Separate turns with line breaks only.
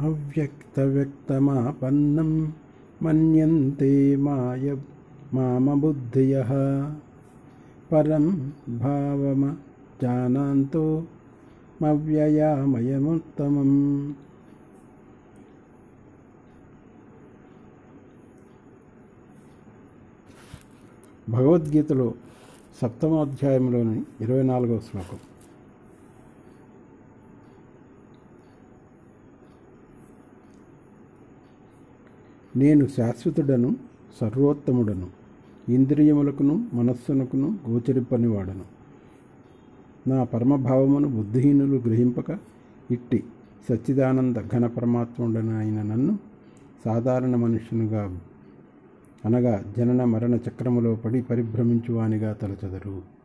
అవ్యక్తవ్యక్తమాపన్నం మన్యంతే మాయ మామబుద్ధయ. పరం భావమ జానాంతో మవ్యయామయముత్తమం. భగవద్గీతలో సప్తమాధ్యాయంలోని ఇరవై నాలుగవ శ్లోకం. నేను శాశ్వతుడను సర్వోత్తముడను ఇంద్రియములకును మనస్సునకును గోచరిప్పనివాడను నా పరమభావమును బుద్ధిహీనులు గ్రహింపక ఇట్టి సచ్చిదానంద ఘన పరమాత్ముడనైన నన్ను సాధారణ మనుషునిగా అనగా జనన మరణ చక్రములో పడి పరిభ్రమించువానిగా తలచెదరు.